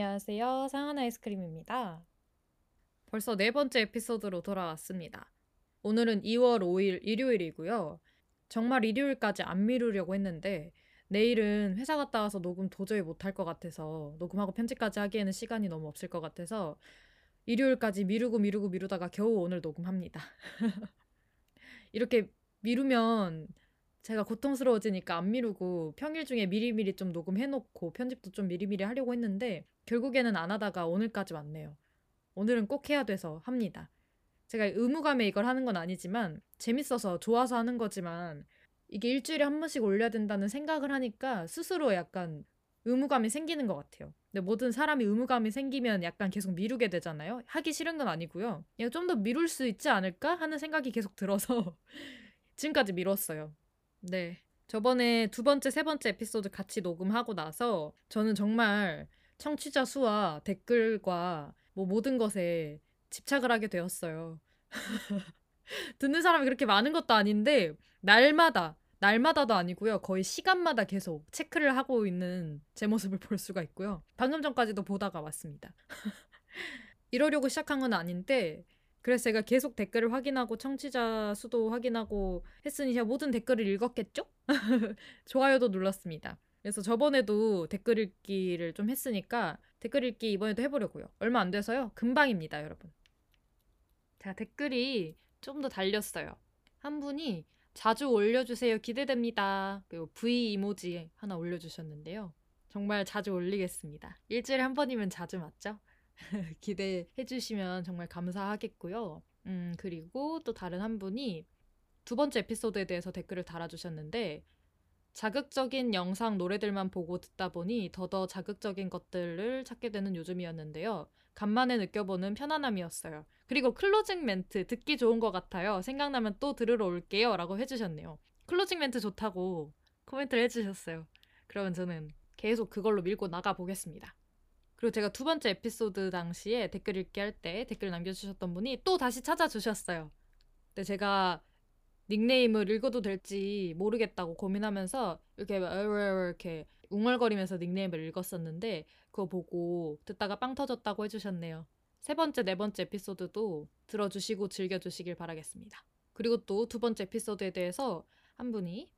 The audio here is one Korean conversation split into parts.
안녕하세요. 상한 아이스크림입니다. 벌써 네 번째 에피소드로 돌아왔습니다. 오늘은 2월 5일 일요일이고요. 정말 일요일까지 안 미루려고 했는데 내일은 회사 갔다 와서 녹음 도저히 못할 것 같아서 녹음하고 편집까지 하기에는 시간이 너무 없을 것 같아서 일요일까지 미루고 미루고 미루다가 겨우 오늘 녹음합니다. 이렇게 미루면 제가 고통스러워지니까 안 미루고 평일 중에 미리미리 좀 녹음해놓고 편집도 좀 미리미리 하려고 했는데 결국에는 안 하다가 오늘까지 왔네요. 오늘은 꼭 해야 돼서 합니다. 제가 의무감에 이걸 하는 건 아니지만 재밌어서 좋아서 하는 거지만 이게 일주일에 한 번씩 올려야 된다는 생각을 하니까 스스로 약간 의무감이 생기는 것 같아요. 근데 모든 사람이 의무감이 생기면 약간 계속 미루게 되잖아요. 하기 싫은 건 아니고요. 그냥 좀 더 미룰 수 있지 않을까 하는 생각이 계속 들어서 지금까지 미뤘어요. 네. 저번에 두 번째, 세 번째 에피소드 같이 녹음하고 나서 저는 정말 청취자 수와 댓글과 뭐 모든 것에 집착을 하게 되었어요. 듣는 사람이 그렇게 많은 것도 아닌데 날마다 날마다도 아니고요. 거의 시간마다 계속 체크를 하고 있는 제 모습을 볼 수가 있고요. 방금 전까지도 보다가 왔습니다. 이러려고 시작한 건 아닌데 그래서 제가 계속 댓글을 확인하고 청취자 수도 확인하고 했으니 제가 모든 댓글을 읽었겠죠? 좋아요도 눌렀습니다. 그래서 저번에도 댓글 읽기를 좀 했으니까 댓글 읽기 이번에도 해보려고요. 얼마 안 돼서요. 금방입니다, 여러분. 자, 댓글이 좀 더 달렸어요. 한 분이 자주 올려주세요. 기대됩니다. 그리고 V 이모지 하나 올려주셨는데요. 정말 자주 올리겠습니다. 일주일에 한 번이면 자주 맞죠? 기대해 주시면 정말 감사하겠고요. 음, 그리고 또 다른 한 분이 두 번째 에피소드에 대해서 댓글을 달아주셨는데 자극적인 영상 노래들만 보고 듣다 보니 더더 자극적인 것들을 찾게 되는 요즘이었는데요. 간만에 느껴보는 편안함이었어요. 그리고 closing 멘트 듣기 좋은 것 같아요. 생각나면 또 들으러 올게요. 라고 해주셨네요. closing 멘트 좋다고 코멘트를 해주셨어요. 그러면 저는 계속 그걸로 밀고 나가 보겠습니다. 그리고 제가 두 번째 에피소드 당시에 댓글 읽기 할 때 댓글 남겨주셨던 분이 또 다시 찾아주셨어요. 근데 제가 닉네임을 읽어도 될지 모르겠다고 고민하면서 이렇게 이렇게 웅얼거리면서 닉네임을 읽었었는데 그거 보고 듣다가 빵 터졌다고 해주셨네요. 세 번째, 네 번째 에피소드도 들어주시고 즐겨주시길 바라겠습니다. 그리고 또 두 번째 에피소드에 대해서 한 분이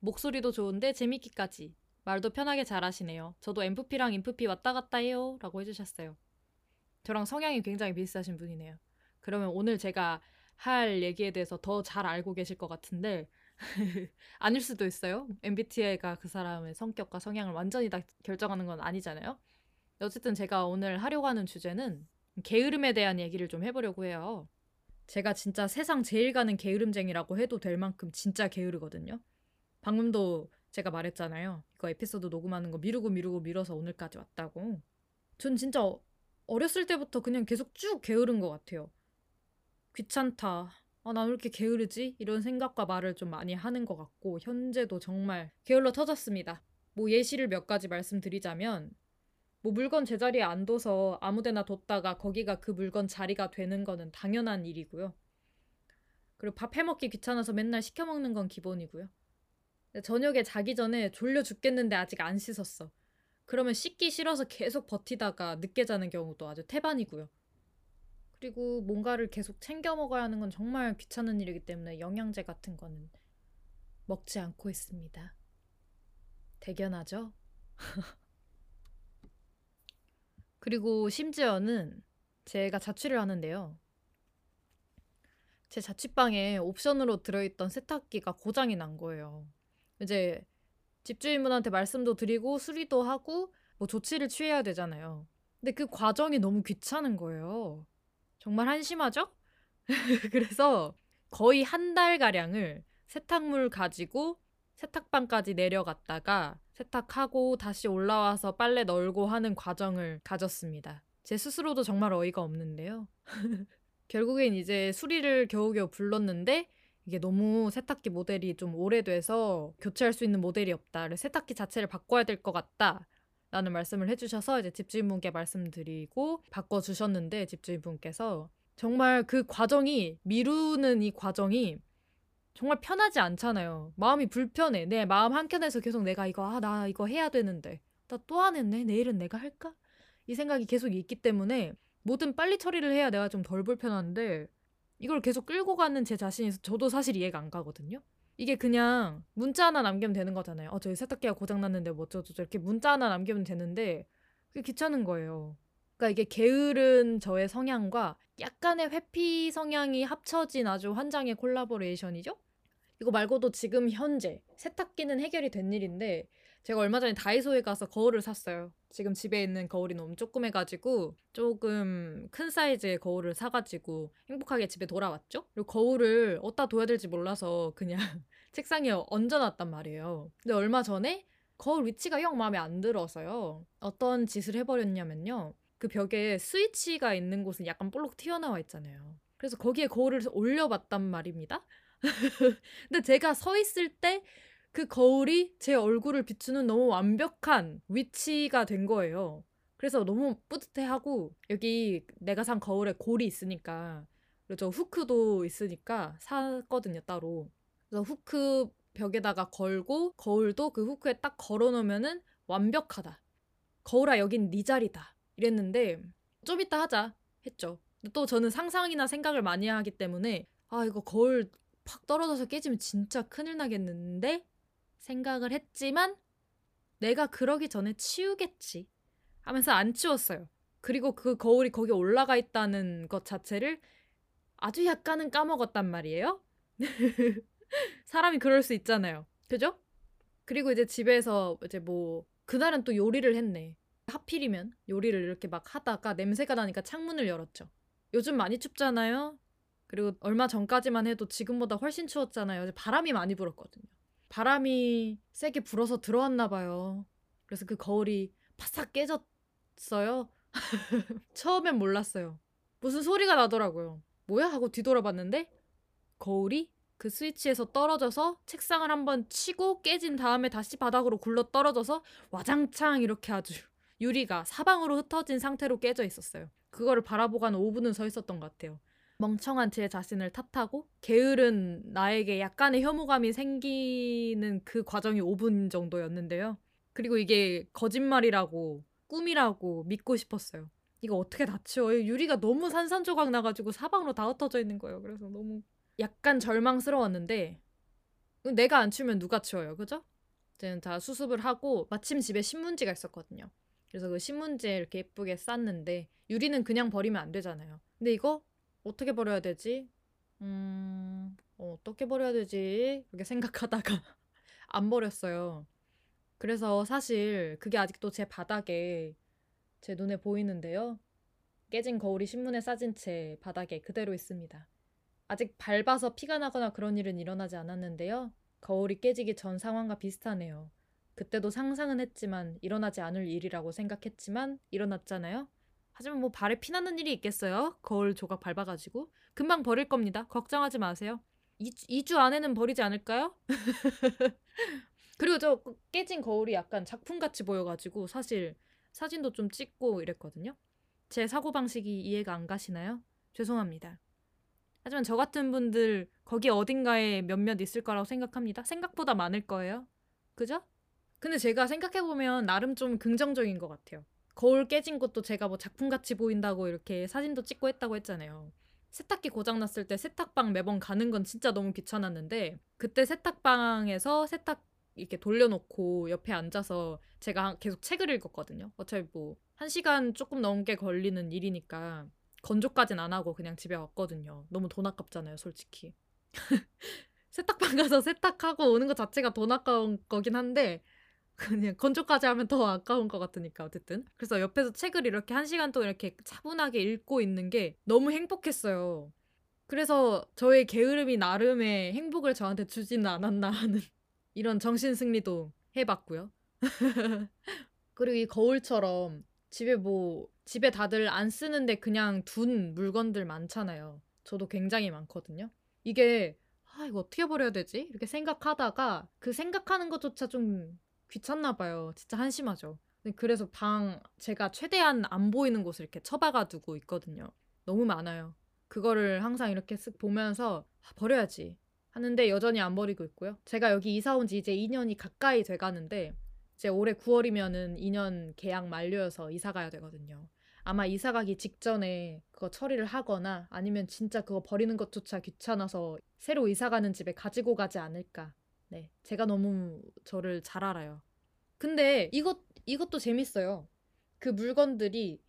목소리도 좋은데 재밌기까지 말도 편하게 잘하시네요. 저도 MFP랑 인프피 왔다 갔다 해요. 라고 해주셨어요. 저랑 성향이 굉장히 비슷하신 분이네요. 그러면 오늘 제가 할 얘기에 대해서 더 잘 알고 계실 것 같은데 아닐 수도 있어요. MBTI가 그 사람의 성격과 성향을 완전히 다 결정하는 건 아니잖아요. 어쨌든 제가 오늘 하려고 하는 주제는 게으름에 대한 얘기를 좀 해보려고 해요. 제가 진짜 세상 제일 가는 게으름쟁이라고 해도 될 만큼 진짜 게으르거든요. 방금도 제가 말했잖아요. 이거 에피소드 녹음하는 거 미루고 미루고 미뤄서 오늘까지 왔다고. 전 진짜 어렸을 때부터 그냥 계속 쭉 게으른 것 같아요. 귀찮다. 아, 나왜 이렇게 게으르지? 이런 생각과 말을 좀 많이 하는 것 같고, 현재도 정말 게을러 터졌습니다. 뭐 예시를 몇 가지 말씀드리자면, 뭐 물건 제자리에 안 둬서 아무 데나 뒀다가 거기가 그 물건 자리가 되는 거는 당연한 일이고요. 그리고 밥 해먹기 귀찮아서 맨날 시켜 먹는 건 기본이고요. 저녁에 자기 전에 졸려 죽겠는데 아직 안 씻었어. 그러면 씻기 싫어서 계속 버티다가 늦게 자는 경우도 아주 태반이고요. 그리고 뭔가를 계속 챙겨 먹어야 하는 건 정말 귀찮은 일이기 때문에 영양제 같은 거는 먹지 않고 있습니다. 대견하죠? 그리고 심지어는 제가 자취를 하는데요. 제 자취방에 옵션으로 들어있던 세탁기가 고장이 난 거예요. 이제 집주인분한테 말씀도 드리고 수리도 하고 뭐 조치를 취해야 되잖아요. 근데 그 과정이 너무 귀찮은 거예요. 정말 한심하죠? 그래서 거의 한 달 가량을 세탁물 가지고 세탁방까지 내려갔다가 세탁하고 다시 올라와서 빨래 널고 하는 과정을 가졌습니다. 제 스스로도 정말 어이가 없는데요. 결국엔 이제 수리를 겨우겨우 불렀는데 이게 너무 세탁기 모델이 좀 오래돼서 교체할 수 있는 모델이 없다. 세탁기 자체를 바꿔야 될 것 같다. 라는 말씀을 해주셔서 이제 집주인분께 말씀드리고 바꿔주셨는데 집주인분께서 정말 그 과정이 미루는 이 과정이 정말 편하지 않잖아요. 마음이 불편해. 내 마음 한켠에서 계속 내가 이거 아 나 이거 해야 되는데 나 또 안 했네. 내일은 내가 할까? 이 생각이 계속 있기 때문에 뭐든 빨리 처리를 해야 내가 좀 덜 불편한데 이걸 계속 끌고 가는 제 자신이 저도 사실 이해가 안 가거든요. 이게 그냥 문자 하나 남기면 되는 거잖아요. 어, 저희 세탁기가 고장났는데 뭐 어쩌고저쩌고 이렇게 문자 하나 남기면 되는데 그게 귀찮은 거예요. 그러니까 이게 게으른 저의 성향과 약간의 회피 성향이 합쳐진 아주 환장의 콜라보레이션이죠? 이거 말고도 지금 현재 세탁기는 해결이 된 일인데 제가 얼마 전에 다이소에 가서 거울을 샀어요. 지금 집에 있는 거울이 너무 조그매가지고 조금 큰 사이즈의 거울을 사가지고 행복하게 집에 돌아왔죠. 그리고 거울을 어디다 둬야 될지 몰라서 그냥 책상에 얹어놨단 말이에요. 근데 얼마 전에 거울 위치가 영 마음에 안 들어서요. 어떤 짓을 해버렸냐면요. 그 벽에 스위치가 있는 곳은 약간 볼록 튀어나와 있잖아요. 그래서 거기에 거울을 올려봤단 말입니다. 근데 제가 서 있을 때 그 거울이 제 얼굴을 비추는 너무 완벽한 위치가 된 거예요. 그래서 너무 뿌듯해하고 여기 내가 산 거울에 골이 있으니까 그리고 저 후크도 있으니까 샀거든요 따로. 그래서 후크 벽에다가 걸고 거울도 그 후크에 딱 걸어 놓으면은 완벽하다. 거울아 여긴 네 자리다. 이랬는데 좀 이따 하자 했죠. 또 저는 상상이나 생각을 많이 하기 때문에 아 이거 거울 팍 떨어져서 깨지면 진짜 큰일 나겠는데 생각을 했지만 내가 그러기 전에 치우겠지 하면서 안 치웠어요. 그리고 그 거울이 거기 올라가 있다는 것 자체를 아주 약간은 까먹었단 말이에요. 사람이 그럴 수 있잖아요. 그죠? 그리고 이제 집에서 이제 뭐 그날은 또 요리를 했네. 하필이면 요리를 이렇게 막 하다가 냄새가 나니까 창문을 열었죠. 요즘 많이 춥잖아요. 그리고 얼마 전까지만 해도 지금보다 훨씬 추웠잖아요. 바람이 많이 불었거든요. 바람이 세게 불어서 들어왔나 봐요. 그래서 그 거울이 바싹 깨졌어요. 처음엔 몰랐어요. 무슨 소리가 나더라고요. 뭐야? 하고 뒤돌아봤는데 거울이 그 스위치에서 떨어져서 책상을 한번 치고 깨진 다음에 다시 바닥으로 굴러 떨어져서 와장창 이렇게 아주 유리가 사방으로 흩어진 상태로 깨져 있었어요. 그거를 바라보고 한 5분은 서 있었던 것 같아요. 멍청한 제 자신을 탓하고 게으른 나에게 약간의 혐오감이 생기는 그 과정이 5분 정도였는데요. 그리고 이게 거짓말이라고 꿈이라고 믿고 싶었어요. 이거 어떻게 다 치워? 유리가 너무 산산조각 나가지고 사방으로 다 흩어져 있는 거예요. 그래서 너무 약간 절망스러웠는데 내가 안 치우면 누가 치워요, 그죠? 저는 다 수습을 하고 마침 집에 신문지가 있었거든요. 그래서 그 신문지에 이렇게 예쁘게 쌌는데 유리는 그냥 버리면 안 되잖아요. 근데 이거 어떻게 버려야 되지? 음, 어, 어떻게 버려야 되지? 이렇게 생각하다가 안 버렸어요. 그래서 사실 그게 아직도 제 바닥에 제 눈에 보이는데요. 깨진 거울이 신문에 싸진 채 바닥에 그대로 있습니다. 아직 밟아서 피가 나거나 그런 일은 일어나지 않았는데요. 거울이 깨지기 전 상황과 비슷하네요. 그때도 상상은 했지만 일어나지 않을 일이라고 생각했지만 일어났잖아요. 하지만 뭐 발에 피나는 일이 있겠어요? 거울 조각 밟아가지고. 금방 버릴 겁니다. 걱정하지 마세요. 2주, 2주 안에는 버리지 않을까요? 그리고 저 깨진 거울이 약간 작품같이 보여가지고 사실 사진도 좀 찍고 이랬거든요. 제 사고방식이 이해가 안 가시나요? 죄송합니다. 하지만 저 같은 분들 거기 어딘가에 몇몇 있을 거라고 생각합니다. 생각보다 많을 거예요. 그죠? 근데 제가 생각해보면 나름 좀 긍정적인 것 같아요. 거울 깨진 것도 제가 뭐 작품같이 보인다고 이렇게 사진도 찍고 했다고 했잖아요. 세탁기 고장났을 때 세탁방 매번 가는 건 진짜 너무 귀찮았는데 그때 세탁방에서 세탁 이렇게 돌려놓고 옆에 앉아서 제가 계속 책을 읽었거든요. 어차피 뭐 한 시간 조금 넘게 걸리는 일이니까 건조까진 안 하고 그냥 집에 왔거든요. 너무 돈 아깝잖아요, 솔직히. 세탁방 가서 세탁하고 오는 것 자체가 돈 아까운 거긴 한데 그냥 건조까지 하면 더 아까운 것 같으니까 어쨌든 그래서 옆에서 책을 이렇게 한 시간 동안 이렇게 차분하게 읽고 있는 게 너무 행복했어요. 그래서 저의 게으름이 나름의 행복을 저한테 주지는 않았나 하는 이런 정신 승리도 해봤고요. 그리고 이 거울처럼 집에 뭐 집에 다들 안 쓰는데 그냥 둔 물건들 많잖아요. 저도 굉장히 많거든요. 이게 아 이거 어떻게 버려야 되지? 이렇게 생각하다가 그 생각하는 것조차 좀 귀찮나 봐요. 진짜 한심하죠. 그래서 방 제가 최대한 안 보이는 곳을 이렇게 처박아 두고 있거든요. 너무 많아요. 그거를 항상 이렇게 쓱 보면서 아, 버려야지 하는데 여전히 안 버리고 있고요. 제가 여기 이사 온 지 이제 2년이 가까이 돼 가는데 이제 올해 9월이면은 2년 계약 만료여서 이사 가야 되거든요. 아마 이사 가기 직전에 그거 처리를 하거나 아니면 진짜 그거 버리는 것조차 귀찮아서 새로 이사 가는 집에 가지고 가지 않을까. 네. 제가 너무 저를 잘 알아요. 근데 이것 이것도 재밌어요. 그 물건들이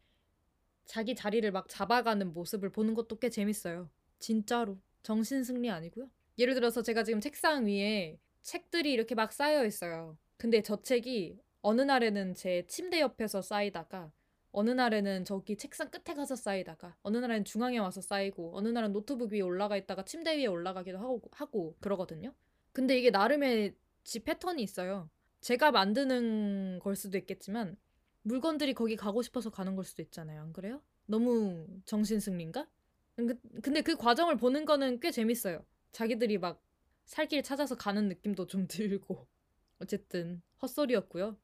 자기 자리를 막 잡아가는 모습을 보는 것도 꽤 재밌어요. 진짜로. 정신 승리 아니고요. 예를 들어서 제가 지금 책상 위에 책들이 이렇게 막 쌓여 있어요. 근데 저 책이 어느 날에는 제 침대 옆에서 쌓이다가 어느 날에는 저기 책상 끝에 가서 쌓이다가 어느 날에는 중앙에 와서 쌓이고 어느 날은 노트북 위에 올라가 있다가 침대 위에 올라가기도 하고, 하고 그러거든요. 근데 이게 나름의 지 패턴이 있어요. 제가 만드는 걸 수도 있겠지만 물건들이 거기 가고 싶어서 가는 걸 수도 있잖아요. 안 그래요? 너무 정신 승리인가? 근데 그 과정을 보는 거는 꽤 재밌어요. 자기들이 막 살길 찾아서 가는 느낌도 좀 들고. 어쨌든 헛소리였고요.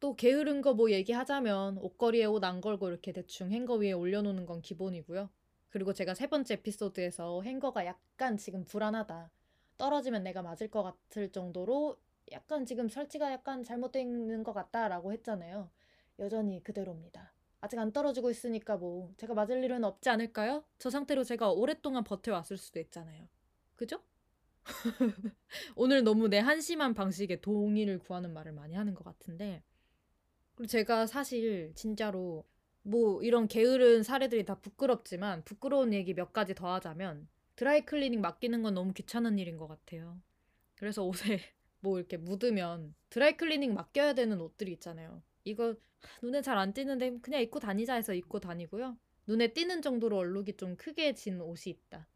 또 게으른 거 뭐 얘기하자면 옷걸이에 옷 안 걸고 이렇게 대충 행거 위에 올려놓는 건 기본이고요. 그리고 제가 세 번째 에피소드에서 행거가 약간 지금 불안하다. 떨어지면 내가 맞을 것 같을 정도로 약간 지금 설치가 약간 있는 것 같다라고 했잖아요. 여전히 그대로입니다. 아직 안 떨어지고 있으니까 뭐 제가 맞을 일은 없지 않을까요? 저 상태로 제가 오랫동안 버텨왔을 수도 있잖아요. 그죠? 오늘 너무 내 한심한 방식의 동의를 구하는 말을 많이 하는 것 같은데 그리고 제가 사실 진짜로 뭐 이런 게으른 사례들이 다 부끄럽지만 부끄러운 얘기 몇 가지 더 하자면 드라이 클리닝 맡기는 건 너무 귀찮은 일인 것 같아요. 그래서 옷에 뭐 이렇게 묻으면 드라이 클리닝 맡겨야 되는 옷들이 있잖아요. 이거 눈에 잘 안 띄는데 그냥 입고 다니자 해서 입고 다니고요. 눈에 띄는 정도로 얼룩이 좀 크게 진 옷이 있다.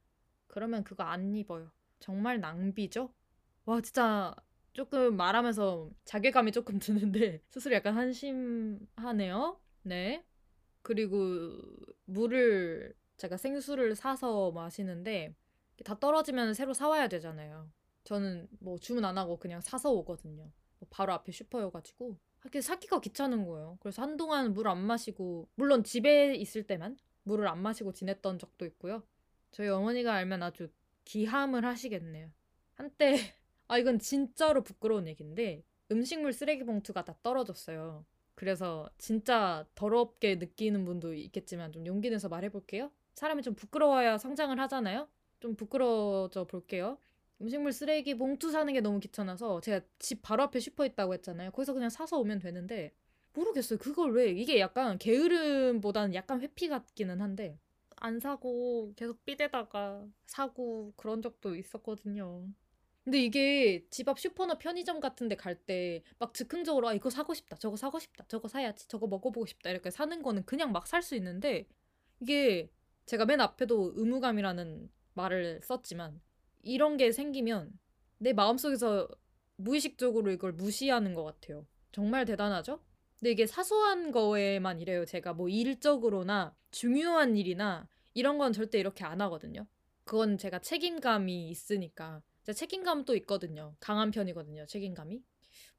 그러면 그거 안 입어요. 정말 낭비죠? 와, 진짜 조금 말하면서 자괴감이 조금 드는데 스스로 약간 한심하네요. 네. 그리고 물을 제가 생수를 사서 마시는데 다 떨어지면 새로 사와야 되잖아요. 저는 뭐 주문 안 하고 그냥 사서 오거든요. 뭐 바로 앞에 슈퍼여가지고 하긴 사기가 귀찮은 거예요. 그래서 한동안 물 안 마시고 물론 집에 있을 때만 물을 안 마시고 지냈던 적도 있고요. 저희 어머니가 알면 아주 기함을 하시겠네요. 한때 아, 이건 진짜로 부끄러운 얘기인데 음식물 쓰레기 봉투가 다 떨어졌어요. 그래서 진짜 더럽게 느끼는 분도 있겠지만 좀 용기 내서 말해볼게요. 사람이 좀 부끄러워야 성장을 하잖아요? 좀 부끄러워져 볼게요. 음식물 쓰레기 봉투 사는 게 너무 귀찮아서 제가 집 바로 앞에 슈퍼 있다고 했잖아요. 거기서 그냥 사서 오면 되는데 모르겠어요. 그걸 왜 이게 약간 게으름보다는 약간 회피 같기는 한데 안 사고 계속 삐대다가 사고 그런 적도 있었거든요. 근데 이게 집 앞 슈퍼나 편의점 같은 데 갈 때 막 즉흥적으로 아 이거 사고 싶다. 저거 사고 싶다. 저거 사야지. 저거 먹어보고 싶다. 이렇게 사는 거는 그냥 막 살 수 있는데 이게 제가 맨 앞에도 의무감이라는 말을 썼지만 이런 게 생기면 내 마음속에서 무의식적으로 이걸 무시하는 것 같아요. 정말 대단하죠? 근데 이게 사소한 거에만 이래요. 제가 뭐 일적으로나 중요한 일이나 이런 건 절대 이렇게 안 하거든요. 그건 제가 책임감이 있으니까. 책임감도 있거든요. 강한 편이거든요. 책임감이.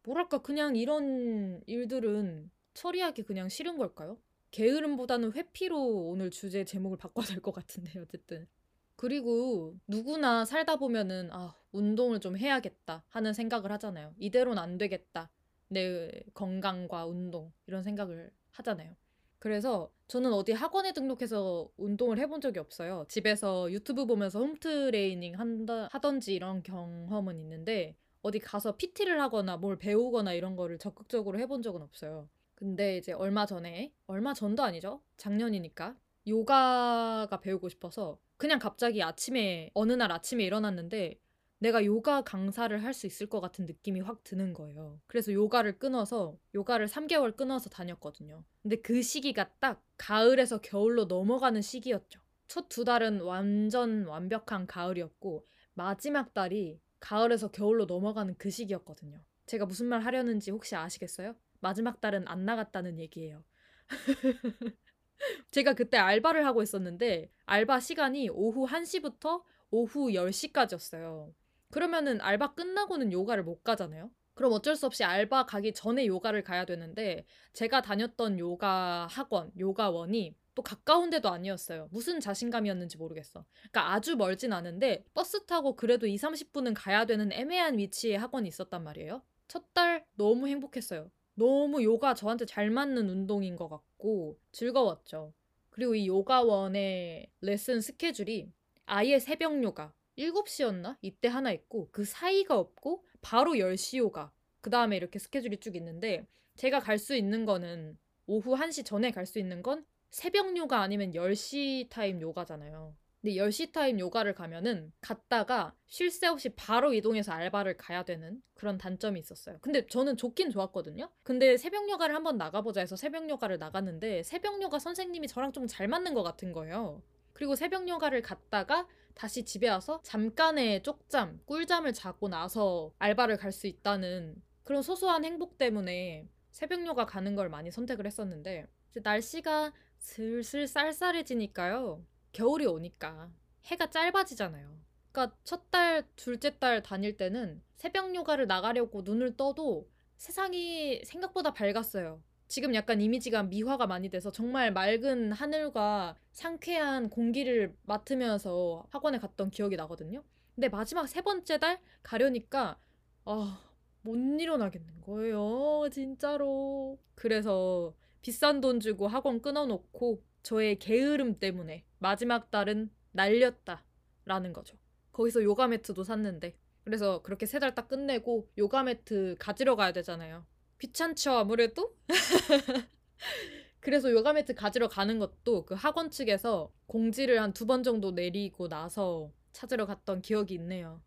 뭐랄까 그냥 이런 일들은 처리하기 그냥 싫은 걸까요? 게으름보다는 회피로 오늘 주제 제목을 바꿔야 될 것 같은데 어쨌든. 그리고 누구나 살다 보면은 아 운동을 좀 해야겠다 하는 생각을 하잖아요. 이대로는 안 되겠다. 내 건강과 운동 이런 생각을 하잖아요. 그래서 저는 어디 학원에 등록해서 운동을 해본 적이 없어요. 집에서 유튜브 보면서 홈트레이닝 한다, 하던지 이런 경험은 있는데 어디 가서 PT를 하거나 뭘 배우거나 이런 거를 적극적으로 해본 적은 없어요. 근데 이제 얼마 전에, 얼마 전도 아니죠? 작년이니까. 요가가 배우고 싶어서 그냥 갑자기 아침에, 어느 날 아침에 일어났는데 내가 요가 강사를 할 수 있을 것 같은 느낌이 확 드는 거예요. 그래서 요가를 끊어서 요가를 3개월 끊어서 다녔거든요. 근데 그 시기가 딱 가을에서 겨울로 넘어가는 시기였죠. 첫 두 달은 완전 완벽한 가을이었고 마지막 달이 가을에서 겨울로 넘어가는 그 시기였거든요. 제가 무슨 말 하려는지 혹시 아시겠어요? 마지막 달은 안 나갔다는 얘기예요. 제가 그때 알바를 하고 있었는데 알바 시간이 오후 1시부터 오후 10시까지였어요. 그러면은 알바 끝나고는 요가를 못 가잖아요. 그럼 어쩔 수 없이 알바 가기 전에 요가를 가야 되는데 제가 다녔던 요가 학원, 요가원이 또 가까운 데도 아니었어요. 무슨 자신감이었는지 모르겠어. 그러니까 아주 멀진 않은데 버스 타고 그래도 2, 30분은 가야 되는 애매한 위치에 학원이 있었단 말이에요. 첫 달 너무 행복했어요. 너무 요가 저한테 잘 맞는 운동인 것 같고 즐거웠죠. 그리고 이 요가원의 레슨 스케줄이 아예 새벽 요가 7시였나? 이때 하나 있고 그 사이가 없고 바로 10시 요가 그 다음에 이렇게 스케줄이 쭉 있는데 제가 갈 수 있는 거는 오후 1시 전에 갈 수 있는 건 새벽 요가 아니면 10시 타임 요가잖아요. 근데 10시 타임 요가를 가면은 갔다가 쉴 새 없이 바로 이동해서 알바를 가야 되는 그런 단점이 있었어요. 근데 저는 좋긴 좋았거든요. 근데 새벽 요가를 한번 나가보자 해서 새벽 요가를 나갔는데 새벽 요가 선생님이 저랑 좀 잘 맞는 것 같은 거예요. 그리고 새벽 요가를 갔다가 다시 집에 와서 잠깐의 쪽잠, 꿀잠을 자고 나서 알바를 갈 수 있다는 그런 소소한 행복 때문에 새벽 요가 가는 걸 많이 선택을 했었는데 날씨가 슬슬 쌀쌀해지니까요. 겨울이 오니까 해가 짧아지잖아요. 그러니까 첫 달, 둘째 달 다닐 때는 새벽 요가를 나가려고 눈을 떠도 세상이 생각보다 밝았어요. 지금 약간 이미지가 미화가 많이 돼서 정말 맑은 하늘과 상쾌한 공기를 맡으면서 학원에 갔던 기억이 나거든요. 근데 마지막 세 번째 달 가려니까 아, 못 일어나겠는 거예요. 진짜로. 그래서 비싼 돈 주고 학원 끊어놓고 저의 게으름 때문에 마지막 달은 날렸다. 라는 거죠. 거기서 요가 매트도 샀는데. 그래서 그렇게 세 달 딱 끝내고 요가 매트 가지러 가야 되잖아요. 귀찮죠, 아무래도? 그래서 요가 매트 가지러 가는 것도 그 학원 측에서 공지를 한 두 번 정도 내리고 나서 찾으러 갔던 기억이 있네요.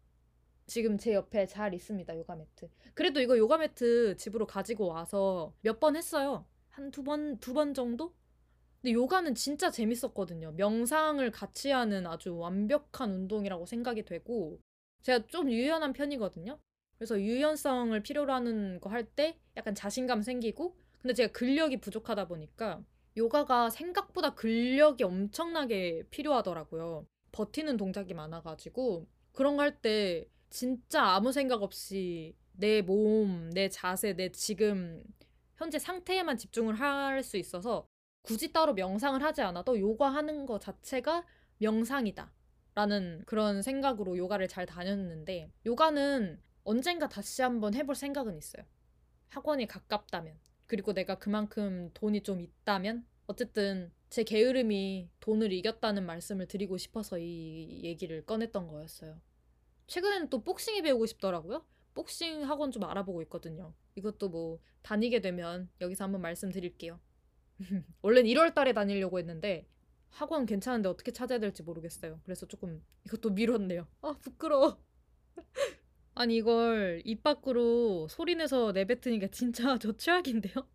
지금 제 옆에 잘 있습니다, 요가 매트. 그래도 이거 요가 매트 집으로 가지고 와서 몇 번 했어요. 한 두 번, 두 번 정도? 근데 요가는 진짜 재밌었거든요. 명상을 같이 하는 아주 완벽한 운동이라고 생각이 되고, 제가 좀 유연한 편이거든요. 그래서 유연성을 필요로 하는 거 할 때 약간 자신감 생기고 근데 제가 근력이 부족하다 보니까 요가가 생각보다 근력이 엄청나게 필요하더라고요. 버티는 동작이 많아가지고 그런 거 할 때 진짜 아무 생각 없이 내 몸, 내 자세, 내 지금 현재 상태에만 집중을 할 수 있어서 굳이 따로 명상을 하지 않아도 요가 하는 거 자체가 명상이다. 라는 그런 생각으로 요가를 잘 다녔는데 요가는 언젠가 다시 한번 해볼 생각은 있어요. 학원이 가깝다면. 그리고 내가 그만큼 돈이 좀 있다면. 어쨌든 제 게으름이 돈을 이겼다는 말씀을 드리고 싶어서 이 얘기를 꺼냈던 거였어요. 최근에는 또 복싱이 배우고 싶더라고요. 복싱 학원 좀 알아보고 있거든요. 이것도 뭐 다니게 되면 여기서 한번 말씀드릴게요. 원래는 1월 달에 다니려고 했는데 학원 괜찮은데 어떻게 찾아야 될지 모르겠어요. 그래서 조금 이것도 미뤘네요. 아, 부끄러워. 아니 이걸 입 밖으로 소리내서 내뱉으니까 진짜 저 최악인데요?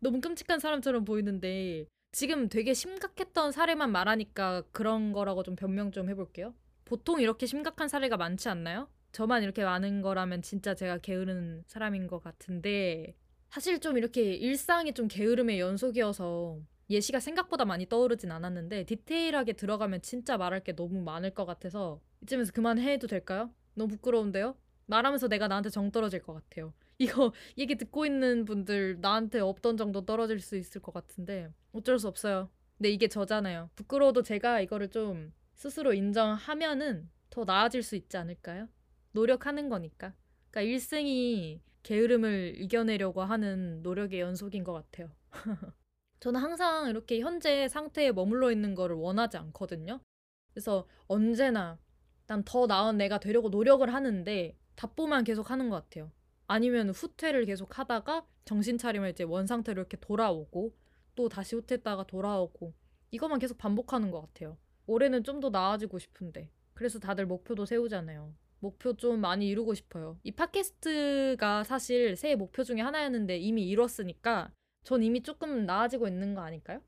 너무 끔찍한 사람처럼 보이는데 지금 되게 심각했던 사례만 말하니까 그런 거라고 좀 변명 좀 해볼게요. 보통 이렇게 심각한 사례가 많지 않나요? 저만 이렇게 많은 거라면 진짜 제가 게으른 사람인 것 같은데 사실 좀 이렇게 일상이 좀 게으름의 연속이어서 예시가 생각보다 많이 떠오르진 않았는데 디테일하게 들어가면 진짜 말할 게 너무 많을 것 같아서 이쯤에서 그만해도 될까요? 너무 부끄러운데요? 말하면서 내가 나한테 정 떨어질 것 같아요. 이거 얘기 듣고 있는 분들 나한테 없던 정도 떨어질 수 있을 것 같은데 어쩔 수 없어요. 근데 이게 저잖아요. 부끄러워도 제가 이거를 좀 스스로 인정하면은 더 나아질 수 있지 않을까요? 노력하는 거니까. 그러니까 1승이 게으름을 이겨내려고 하는 노력의 연속인 것 같아요. 저는 항상 이렇게 현재 상태에 머물러 있는 거를 원하지 않거든요. 그래서 언제나 난 더 나은 내가 되려고 노력을 하는데 답보만 계속 하는 것 같아요. 아니면 후퇴를 계속 하다가 정신 차리면 이제 원 상태로 이렇게 돌아오고 또 다시 후퇴했다가 돌아오고 이것만 계속 반복하는 것 같아요. 올해는 좀 더 나아지고 싶은데 그래서 다들 목표도 세우잖아요. 목표 좀 많이 이루고 싶어요. 이 팟캐스트가 사실 새해 목표 중에 하나였는데 이미 이뤘으니까 전 이미 조금 나아지고 있는 거 아닐까요?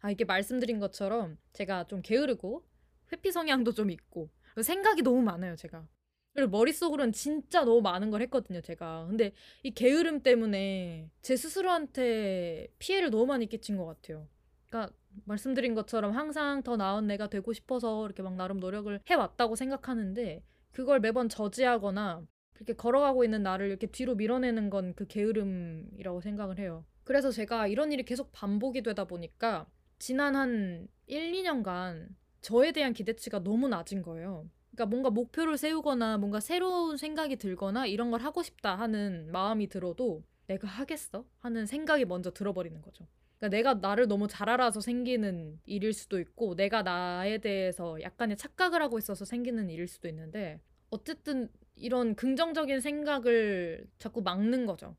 아, 이게 말씀드린 것처럼 제가 좀 게으르고 회피 성향도 좀 있고 생각이 너무 많아요, 제가. 그리고 머릿속으로는 진짜 너무 많은 걸 했거든요, 제가. 근데 이 게으름 때문에 제 스스로한테 피해를 너무 많이 끼친 것 같아요. 그러니까 말씀드린 것처럼 항상 더 나은 내가 되고 싶어서 이렇게 막 나름 노력을 해왔다고 생각하는데 그걸 매번 저지하거나 그렇게 걸어가고 있는 나를 이렇게 뒤로 밀어내는 건 그 게으름이라고 생각을 해요. 그래서 제가 이런 일이 계속 반복이 되다 보니까 지난 한 1, 2년간 저에 대한 기대치가 너무 낮은 거예요. 그러니까 뭔가 목표를 세우거나 뭔가 새로운 생각이 들거나 이런 걸 하고 싶다 하는 마음이 들어도 내가 하겠어? 하는 생각이 먼저 들어버리는 거죠. 그러니까 내가 나를 너무 잘 알아서 생기는 일일 수도 있고 내가 나에 대해서 약간의 착각을 하고 있어서 생기는 일일 수도 있는데 어쨌든 이런 긍정적인 생각을 자꾸 막는 거죠.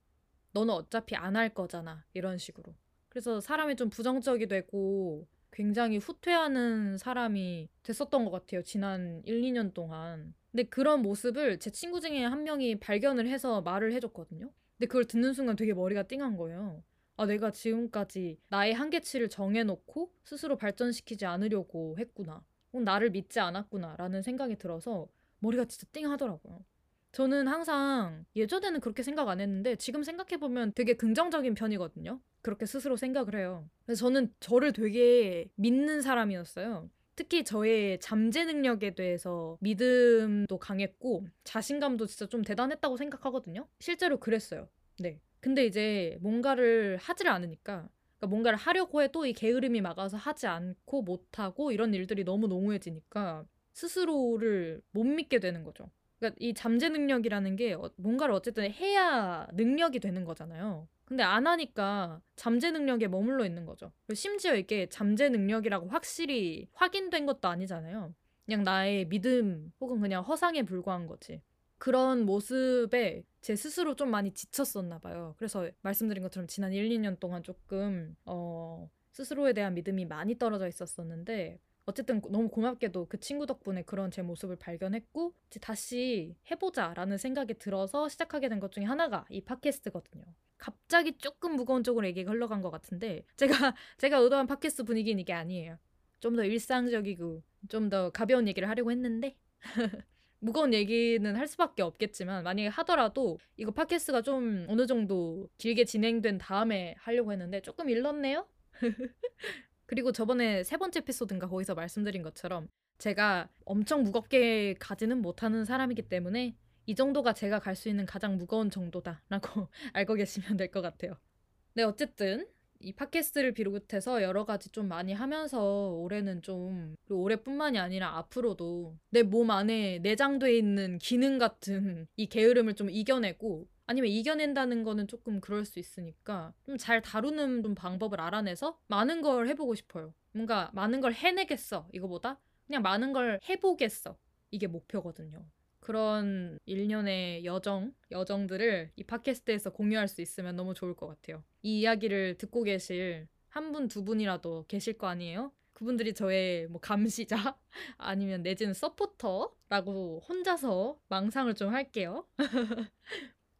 너는 어차피 안 할 거잖아. 이런 식으로. 그래서 사람이 좀 부정적이 되고 굉장히 후퇴하는 사람이 됐었던 것 같아요. 지난 1, 2년 동안. 근데 그런 모습을 제 친구 중에 한 명이 발견을 해서 말을 해줬거든요. 근데 그걸 듣는 순간 되게 머리가 띵한 거예요. 아, 내가 지금까지 나의 한계치를 정해놓고 스스로 발전시키지 않으려고 했구나. 어, 나를 믿지 않았구나. 라는 생각이 들어서 머리가 진짜 띵 하더라고요. 저는 항상 예전에는 그렇게 생각 안 했는데 지금 생각해보면 되게 긍정적인 편이거든요. 그렇게 스스로 생각을 해요. 그래서 저는 저를 되게 믿는 사람이었어요. 특히 저의 잠재 능력에 대해서 믿음도 강했고 자신감도 진짜 좀 대단했다고 생각하거든요. 실제로 그랬어요. 네. 근데 이제 뭔가를 하지를 않으니까 그러니까 뭔가를 하려고 해도 이 게으름이 막아서 하지 않고 못하고 이런 일들이 너무 농후해지니까 스스로를 못 믿게 되는 거죠. 그러니까 이 잠재 능력이라는 게 어, 뭔가를 어쨌든 해야 능력이 되는 거잖아요. 근데 안 하니까 잠재 능력에 머물러 있는 거죠. 심지어 이게 잠재 능력이라고 확실히 확인된 것도 아니잖아요. 그냥 나의 믿음 혹은 그냥 허상에 불과한 거지. 그런 모습에 제 스스로 좀 많이 지쳤었나 봐요. 그래서 말씀드린 것처럼 지난 1, 2년 동안 조금 어, 스스로에 대한 믿음이 많이 떨어져 있었었는데 어쨌든 너무 고맙게도 그 친구 덕분에 그런 제 모습을 발견했고 다시 해보자라는 생각이 들어서 시작하게 된 것 중에 하나가 이 팟캐스트거든요. 갑자기 조금 무거운 쪽으로 얘기가 흘러간 것 같은데 제가 제가 의도한 팟캐스트 분위기는 이게 아니에요. 좀 더 일상적이고 좀 더 가벼운 얘기를 하려고 했는데 무거운 얘기는 할 수밖에 없겠지만 만약에 하더라도 이거 팟캐스트가 좀 어느 정도 길게 진행된 다음에 하려고 했는데 조금 일렀네요. 그리고 저번에 세 번째 에피소드인가 거기서 말씀드린 것처럼 제가 엄청 무겁게 가지는 못하는 사람이기 때문에 이 정도가 제가 갈 수 있는 가장 무거운 정도다라고 알고 계시면 될 것 같아요. 네, 어쨌든 이 팟캐스트를 비롯해서 여러 가지 좀 많이 하면서 올해는 좀 올해뿐만이 아니라 앞으로도 내 몸 안에 내장돼 있는 기능 같은 이 게으름을 좀 이겨내고 아니면 이겨낸다는 거는 조금 그럴 수 있으니까 좀 잘 다루는 좀 방법을 알아내서 많은 걸 해보고 싶어요. 뭔가 많은 걸 해내겠어 이거보다 그냥 많은 걸 해보겠어 이게 목표거든요. 그런 일련의 여정, 여정들을 이 팟캐스트에서 공유할 수 있으면 너무 좋을 것 같아요. 이 이야기를 듣고 계실 한 분, 두 분이라도 계실 거 아니에요? 그분들이 저의 뭐 감시자 아니면 내지는 서포터라고 혼자서 망상을 좀 할게요.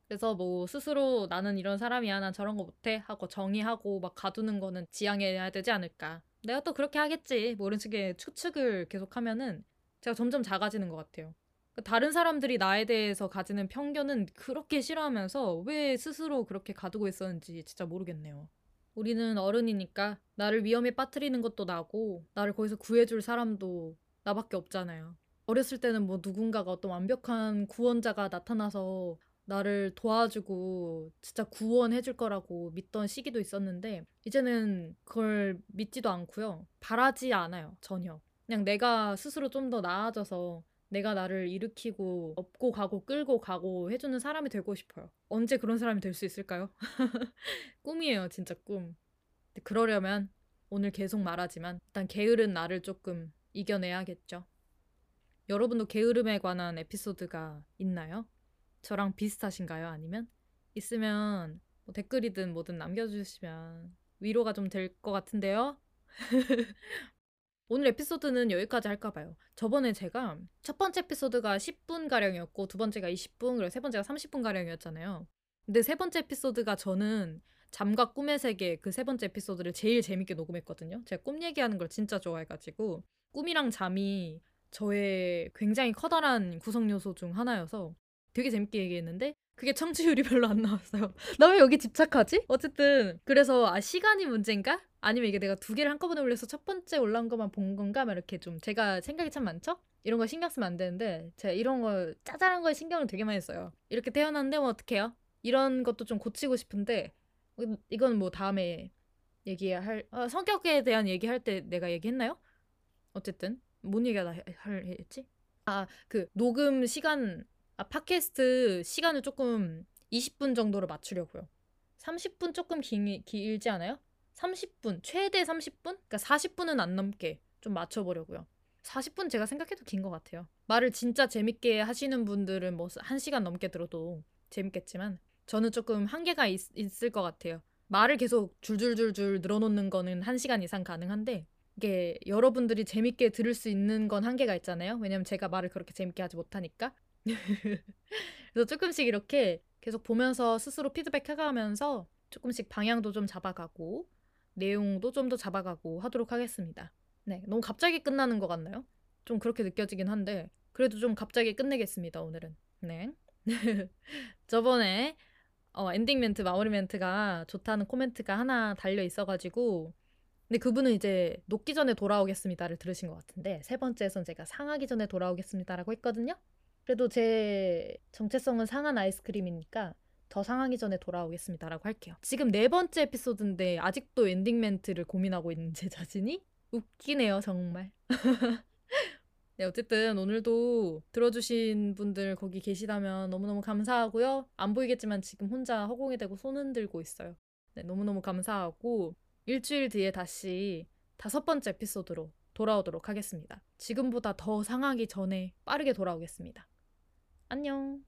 그래서 뭐 스스로 나는 이런 사람이야, 난 저런 거 못해 하고 정의하고 막 가두는 거는 지양해야 되지 않을까. 내가 또 그렇게 하겠지. 뭐 이런 식의 추측을 계속하면은 제가 점점 작아지는 것 같아요. 그러니까 다른 사람들이 나에 대해서 가지는 편견은 그렇게 싫어하면서 왜 스스로 그렇게 가두고 있었는지 진짜 모르겠네요. 우리는 어른이니까 나를 위험에 빠뜨리는 것도 나고 나를 거기서 구해줄 사람도 나밖에 없잖아요. 어렸을 때는 뭐 누군가가 어떤 완벽한 구원자가 나타나서 나를 도와주고 진짜 구원해줄 거라고 믿던 시기도 있었는데 이제는 그걸 믿지도 않고요. 바라지 않아요. 전혀. 그냥 내가 스스로 좀 더 나아져서 내가 나를 일으키고 업고 가고 끌고 가고 해주는 사람이 되고 싶어요. 언제 그런 사람이 될 수 있을까요? 꿈이에요, 진짜 꿈. 그러려면 오늘 계속 말하지만 일단 게으른 나를 조금 이겨내야겠죠. 여러분도 게으름에 관한 에피소드가 있나요? 저랑 비슷하신가요? 아니면 있으면 뭐 댓글이든 뭐든 남겨주시면 위로가 좀 될 것 같은데요. 오늘 에피소드는 여기까지 할까 봐요. 저번에 제가 첫 번째 에피소드가 10분 가량이었고 두 번째가 20분 그리고 세 번째가 30분 가량이었잖아요. 근데 세 번째 에피소드가 저는 잠과 꿈의 세계 그 세 번째 에피소드를 제일 재밌게 녹음했거든요. 제가 꿈 얘기하는 걸 진짜 좋아해가지고 꿈이랑 잠이 저의 굉장히 커다란 구성 요소 중 하나여서 되게 재밌게 얘기했는데 그게 청취율이 별로 안 나왔어요. 나 왜 여기 집착하지? 어쨌든 그래서 아 시간이 문제인가? 아니면 이게 내가 두 개를 한꺼번에 올려서 첫 번째 올라온 것만 본 건가? 막 이렇게 좀 제가 생각이 참 많죠? 이런 거 신경 쓰면 안 되는데 제가 이런 거 짜잘한 거에 신경을 되게 많이 써요. 이렇게 태어났는데 뭐 어떡해요? 이런 것도 좀 고치고 싶은데 이건 뭐 다음에 얘기할 아, 성격에 대한 얘기할 때 내가 얘기했나요? 어쨌든 뭔 얘기가 할 했지? 아 그 녹음 시간 아, 팟캐스트 시간을 조금 20분 정도로 맞추려고요. 30분 조금 기, 길지 않아요? 30분, 최대 30분? 그러니까 40분은 안 넘게 좀 맞춰보려고요. 40분 제가 생각해도 긴 것 같아요. 말을 진짜 재밌게 하시는 분들은 뭐 1시간 넘게 들어도 재밌겠지만 저는 조금 한계가 있, 있을 것 같아요. 말을 계속 줄줄줄줄 늘어놓는 거는 1시간 이상 가능한데 이게 여러분들이 재밌게 들을 수 있는 건 한계가 있잖아요. 왜냐면 제가 말을 그렇게 재밌게 하지 못하니까. 그래서 조금씩 이렇게 계속 보면서 스스로 피드백 해가면서 조금씩 방향도 좀 잡아가고 내용도 좀 더 잡아가고 하도록 하겠습니다. 네, 너무 갑자기 끝나는 것 같나요? 좀 그렇게 느껴지긴 한데 그래도 좀 갑자기 끝내겠습니다 오늘은. 네. 저번에 어, 엔딩 멘트, 마무리 멘트가 좋다는 코멘트가 하나 달려 있어가지고 근데 그분은 이제 녹기 전에 돌아오겠습니다를 들으신 것 같은데 세 번째에선 제가 상하기 전에 돌아오겠습니다라고 했거든요. 그래도 제 정체성은 상한 아이스크림이니까 더 상하기 전에 돌아오겠습니다라고 할게요. 지금 네 번째 에피소드인데 아직도 엔딩 멘트를 고민하고 있는 제 자신이 웃기네요, 정말. 네, 어쨌든 오늘도 들어주신 분들 거기 계시다면 너무너무 감사하고요. 안 보이겠지만 지금 혼자 허공에 대고 손 흔들고 있어요. 네, 너무너무 감사하고 일주일 뒤에 다시 다섯 번째 에피소드로 돌아오도록 하겠습니다. 지금보다 더 상하기 전에 빠르게 돌아오겠습니다. 안녕.